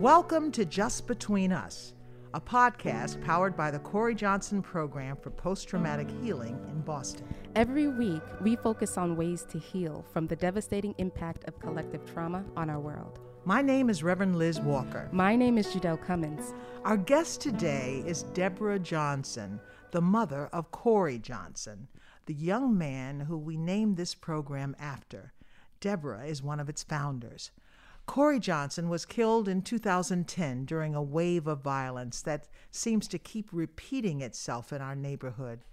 Welcome to Just Between Us, a podcast powered by the Cory Johnson Program for Post Traumatic Healing in Boston. Every week, we focus on ways to heal from the devastating impact of collective trauma on our world. My name is Reverend Liz Walker. My name is Judelle Cummins. Our guest today is Debra Johnson, the mother of Cory Johnson, the young man who we named this program after. Debra is one of its founders. Cory Johnson was killed in 2010 during a wave of violence that seems to keep repeating itself in our neighborhood.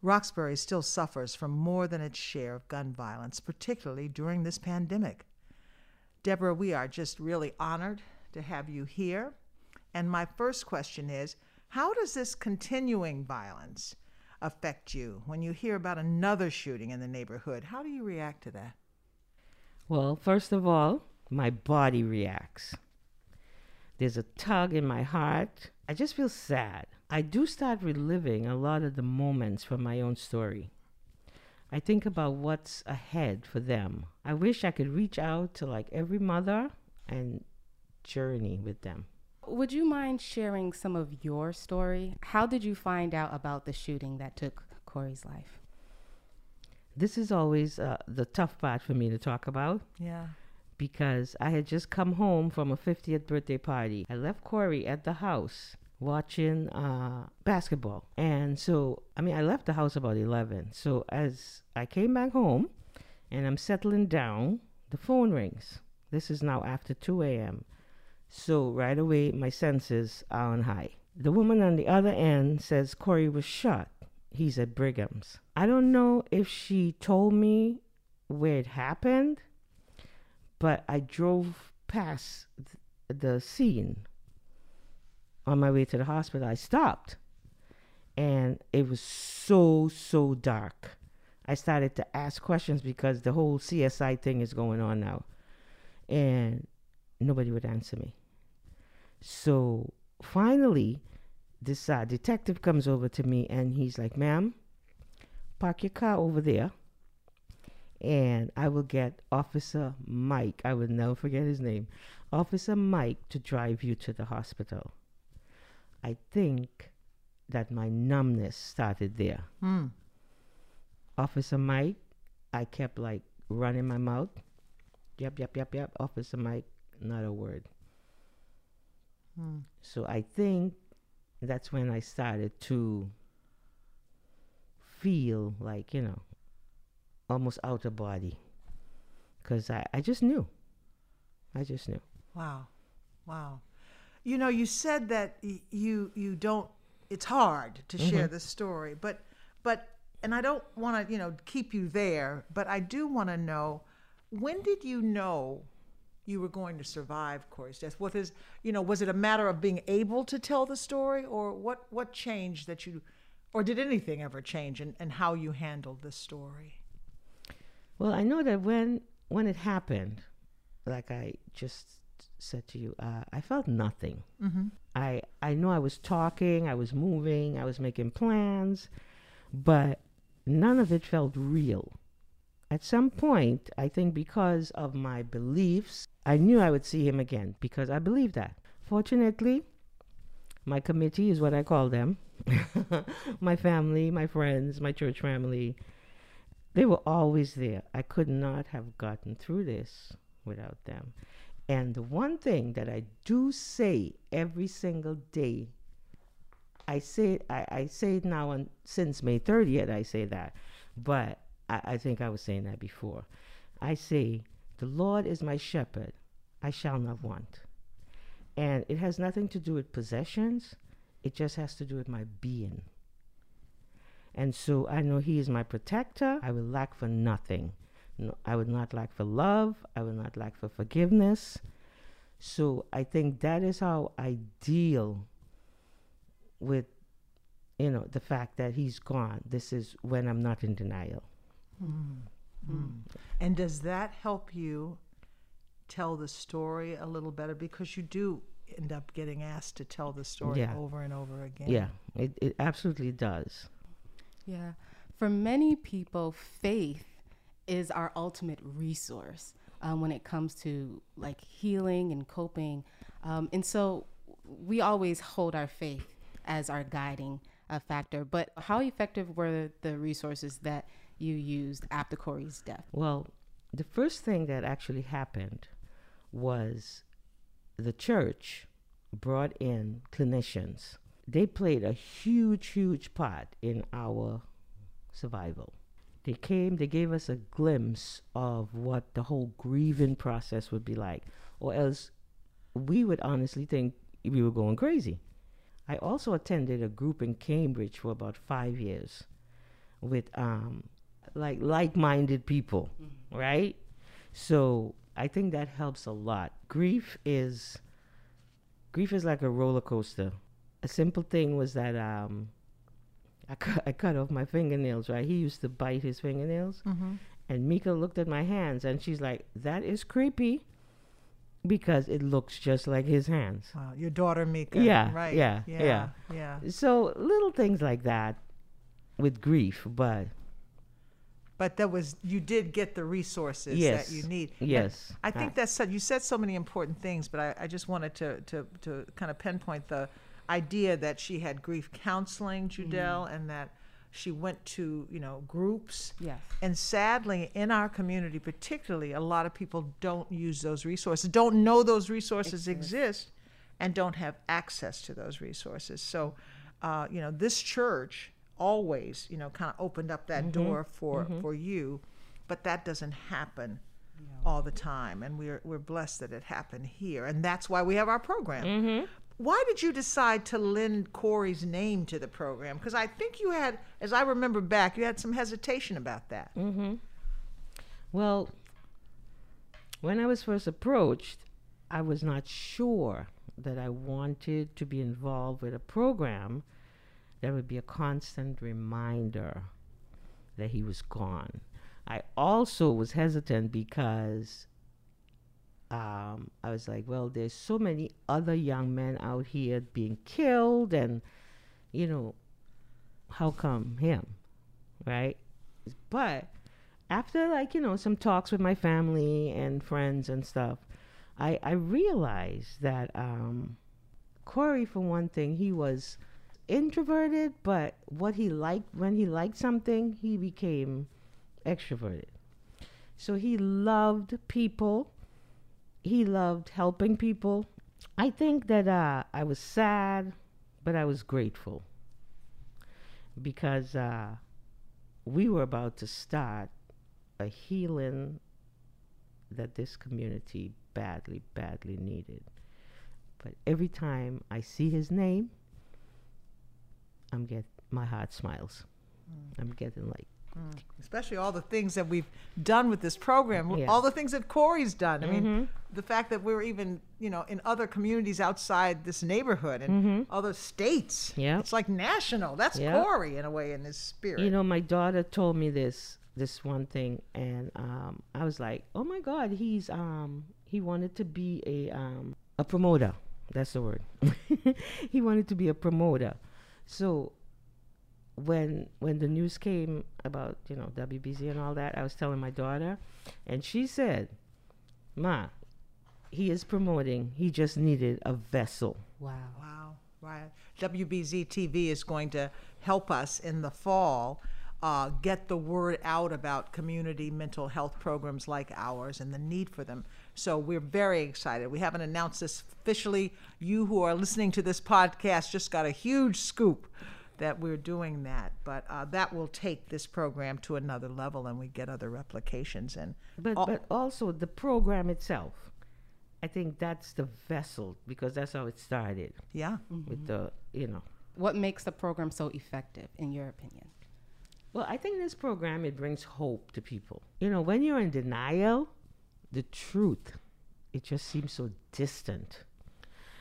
Roxbury still suffers from more than its share of gun violence, particularly during this pandemic. Debra, we are just really honored to have you here. And my first question is How does this continuing violence affect you when you hear about another shooting in the neighborhood? How do you react to that? Well, first of all, my body reacts. There's a tug in my heart. I just feel sad. I do start reliving a lot of the moments from my own story. I think about what's ahead for them. I wish I could reach out to like every mother and journey with them. Would you mind sharing some of your story? How did you find out about the shooting that took Cory's life? This is always uh, the tough part for me to talk about. Yeah. Because I had just come home from a 50th birthday party. I left Cory at the house watching uh, basketball. And so, I mean, I left the house about 11. So as I came back home and I'm settling down, the phone rings. This is now after 2 a.m. So right away, my senses are on high. The woman on the other end says Cory was shot. He's at Brigham's. I don't know if she told me where it happened, but I drove past th- the scene on my way to the hospital. I stopped and it was so, so dark. I started to ask questions because the whole CSI thing is going on now. And nobody would answer me. So finally, this uh, detective comes over to me and he's like, ma'am, park your car over there and I will get Officer Mike, I will never forget his name, Officer Mike to drive you to the hospital. I think that my numbness started there. Hmm. Officer Mike, I kept like running my mouth. Yep, yep, yep, yep. Officer Mike, not a word. Hmm. So I think that's when I started to feel like, you know, almost out of body. Because I, I just knew. I just knew. Wow. Wow. You know, you said that y- you you don't it's hard to mm-hmm. share this story, but but and I don't want to, you know, keep you there, but I do want to know when did you know you were going to survive Cory's death? What is, you know, was it a matter of being able to tell the story or what what changed that you or did anything ever change in, in how you handled this story? Well, I know that when when it happened, like I just said to you, uh, I felt nothing. Mm-hmm. I I know I was talking, I was moving, I was making plans, but none of it felt real. At some point, I think because of my beliefs, I knew I would see him again because I believed that. Fortunately, my committee is what I call them. my family, my friends, my church family, they were always there. I could not have gotten through this without them. And the one thing that I do say every single day, I say I, I say it now on since May 30th, I say that. But I, I think I was saying that before. I say, The Lord is my shepherd, I shall not want. And it has nothing to do with possessions, it just has to do with my being. And so I know He is my protector. I will lack for nothing. No, I would not lack for love. I would not lack for forgiveness. So I think that is how I deal with, you know, the fact that He's gone. This is when I'm not in denial. Mm-hmm. Mm-hmm. And does that help you tell the story a little better because you do end up getting asked to tell the story Yeah. over and over again? Yeah, it, it absolutely does. Yeah. For many people, faith is our ultimate resource um, when it comes to like healing and coping Um, and so we always hold our faith as our guiding uh, factor. But how effective were the resources that you used after Cory's death? Well, the first thing that actually happened was the church brought in clinicians. They played a huge, huge part in our survival. They came, they gave us a glimpse of what the whole grieving process would be like, or else we would honestly think we were going crazy. I also attended a group in Cambridge for about five years with um, like like-minded people, mm-hmm. right? So I think that helps a lot. Grief is grief is like a roller coaster. A simple thing was that um, I, cu- I cut off my fingernails, right? He used to bite his fingernails. Mm-hmm. And Mika looked at my hands and she's like, that is creepy because it looks just like his hands. Wow, your daughter Mika. Yeah, right. Yeah, yeah, yeah, yeah. So little things like that with grief, but but that was you did get the resources yes, that you need. Yes, and I think that's you said so many important things, but I, I just wanted to, to to kind of pinpoint the idea that she had grief counseling, Judelle, mm-hmm. and that she went to you know groups. Yes. And sadly, in our community, particularly, a lot of people don't use those resources, don't know those resources exist, and don't have access to those resources. So, uh, you know, this church always, you know, kind of opened up that mm-hmm. door for mm-hmm. for you, but that doesn't happen all the time, and we're we're blessed that it happened here, and that's why we have our program. Mm-hmm. Why did you decide to lend Cory's name to the program? Because I think you had, as I remember back, you had some hesitation about that. Mm-hmm. Well, when I was first approached, I was not sure that I wanted to be involved with a program that would be a constant reminder that he was gone. I also was hesitant because um, I was like, well, there's so many other young men out here being killed, and you know, how come him, right? But after like you know some talks with my family and friends and stuff, I I realized that um, Cory, for one thing, he was introverted, but what he liked when he liked something, he became extroverted. So he loved people. He loved helping people. I think that uh, I was sad, but I was grateful because uh, we were about to start a healing that this community badly, badly needed. But every time I see his name, I'm get my heart smiles. Mm. I'm getting like Mm. Especially all the things that we've done with this program, yeah. all the things that Cory's done. I mm-hmm. mean, the fact that we're even, you know, in other communities outside this neighborhood and mm-hmm. other states. Yeah, it's like national. That's yep. Cory in a way, in his spirit. You know, my daughter told me this this one thing, and um, I was like, oh my God, he's um, he wanted to be a um, a promoter. That's the word. he wanted to be a promoter. So when when the news came about you know WBZ and all that, I was telling my daughter, and she said, "Ma, he is promoting. He just needed a vessel." Wow. Wow. Right. WBZ TV is going to help us in the fall uh, get the word out about community mental health programs like ours and the need for them. So we're very excited. We haven't announced this officially. You who are listening to this podcast just got a huge scoop that we're doing that. But uh, that will take this program to another level, and we get other replications. And but all- but also the program itself. I think that's the vessel because that's how it started. Yeah. Mm-hmm. With the you know. What makes the program so effective, in your opinion? Well, I think this program it brings hope to people. You know, when you're in denial, the truth it just seems so distant.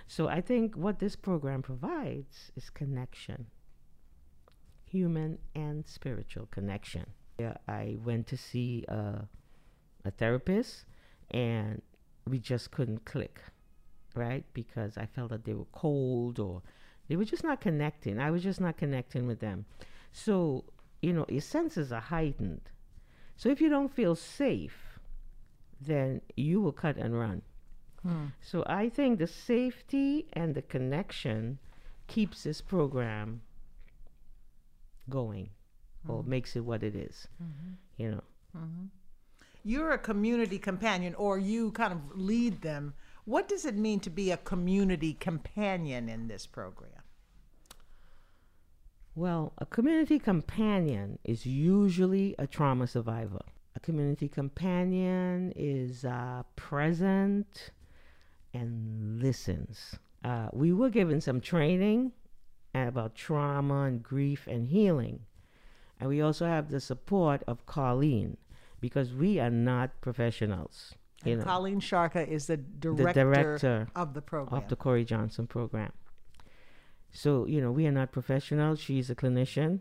So I think what this program provides is connection, human and spiritual connection. Yeah, I went to see a, a therapist, and we just couldn't click, right? Because I felt that they were cold or they were just not connecting. I was just not connecting with them. So you know, your senses are heightened. So if you don't feel safe, then you will cut and run. Hmm. So I think the safety and the connection keeps this program going or makes it what it is, You know. You're a community companion, or you kind of lead them. What does it mean to be a community companion in this program? Well, a community companion is usually a trauma survivor. A community companion is uh, present and listens. Uh, we were given some training about trauma and grief and healing. And we also have the support of Colleen because we are not professionals. You know, Colleen Sharka is the director, director of the program. of the Cory Johnson program. So, you know, we are not professionals. She's a clinician.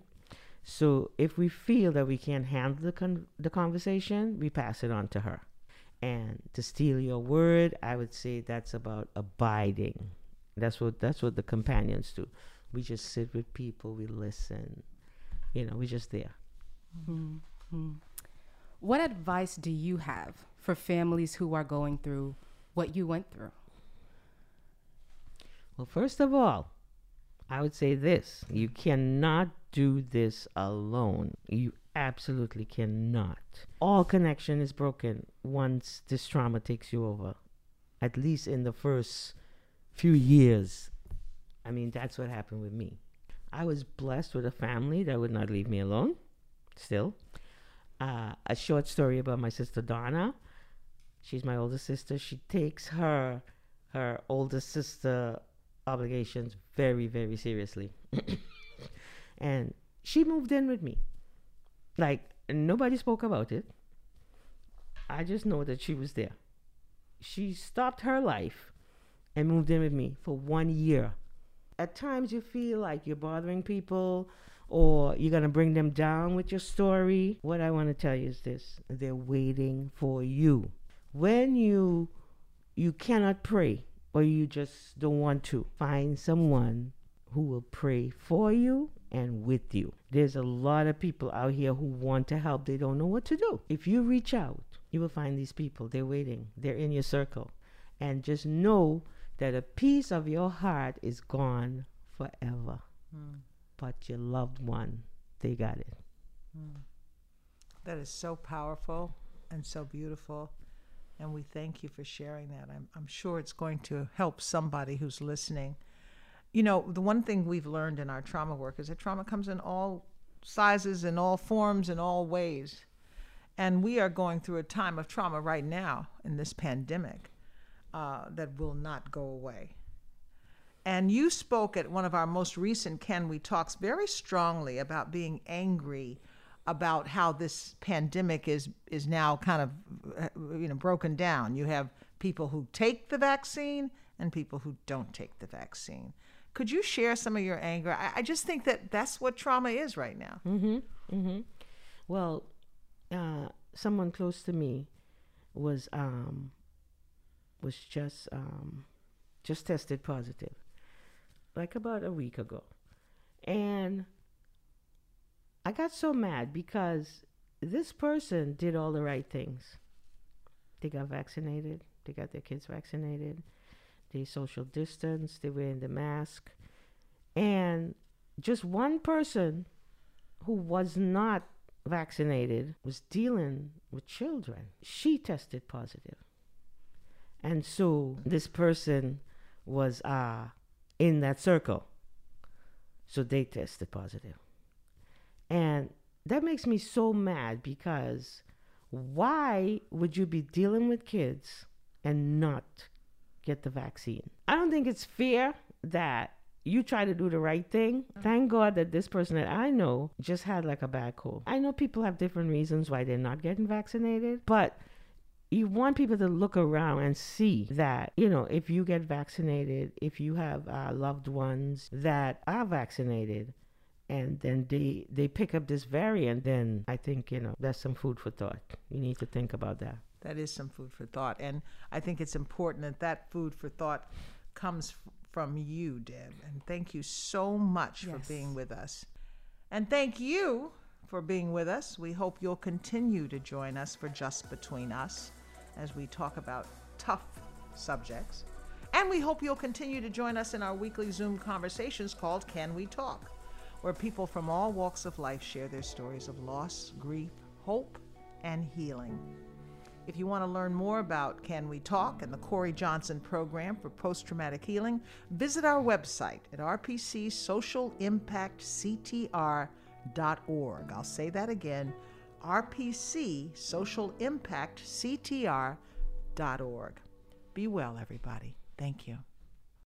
So, if we feel that we can't handle the, con- the conversation, we pass it on to her. And to steal your word, I would say that's about abiding. That's what that's what the companions do. We just sit with people, we listen. You know, we're just there. Mm-hmm. What advice do you have for families who are going through what you went through? Well, first of all, I would say this you cannot do this alone. You absolutely cannot. All connection is broken once this trauma takes you over, at least in the first few years. I mean, that's what happened with me. I was blessed with a family that would not leave me alone, still. Uh, a short story about my sister Donna. She's my older sister. She takes her her older sister obligations very, very seriously. and she moved in with me. Like, nobody spoke about it. I just know that she was there. She stopped her life and moved in with me for one year. At times, you feel like you're bothering people or you're going to bring them down with your story. What I want to tell you is this they're waiting for you. When you you cannot pray or you just don't want to find someone who will pray for you and with you. There's a lot of people out here who want to help, they don't know what to do. If you reach out, you will find these people. They're waiting, they're in your circle. And just know that a piece of your heart is gone forever. Hmm. But your loved one, they got it. Hmm. That is so powerful and so beautiful. And we thank you for sharing that. I'm, I'm sure it's going to help somebody who's listening. You know, the one thing we've learned in our trauma work is that trauma comes in all sizes, in all forms, in all ways. And we are going through a time of trauma right now in this pandemic uh, that will not go away. And you spoke at one of our most recent Can We Talks very strongly about being angry about how this pandemic is is now kind of uh, you know broken down. You have people who take the vaccine and people who don't take the vaccine. Could you share some of your anger? I, I just think that that's what trauma is right now. Well, uh, someone close to me was um, was just um, just tested positive, like about a week ago, and I got so mad because this person did all the right things. They got vaccinated. They got their kids vaccinated. They social distance. They wearing the mask, and just one person who was not vaccinated was dealing with children. She tested positive. And so this person was uh, in that circle. So they tested positive. And that makes me so mad because why would you be dealing with kids and not get the vaccine? I don't think it's fair that you try to do the right thing. Thank God that this person that I know just had like a bad cold. I know people have different reasons why they're not getting vaccinated, but you want people to look around and see that, you know, if you get vaccinated, if you have uh, loved ones that are vaccinated, and then they they pick up this variant, then I think you know that's some food for thought. You need to think about that. That is some food for thought. And I think it's important that that food for thought comes f- from you, Deb. And thank you so much for being with us. And thank you for being with us. We hope you'll continue to join us for Just Between Us as we talk about tough subjects. And we hope you'll continue to join us in our weekly Zoom conversations called Can We Talk, where people from all walks of life share their stories of loss, grief, hope, and healing. If you want to learn more about Can We Talk and the Cory Johnson Program for Post Traumatic Healing, visit our website at rpcsocialimpactctr.org. I'll say that again rpcsocialimpactctr.org. Be well, everybody. Thank you.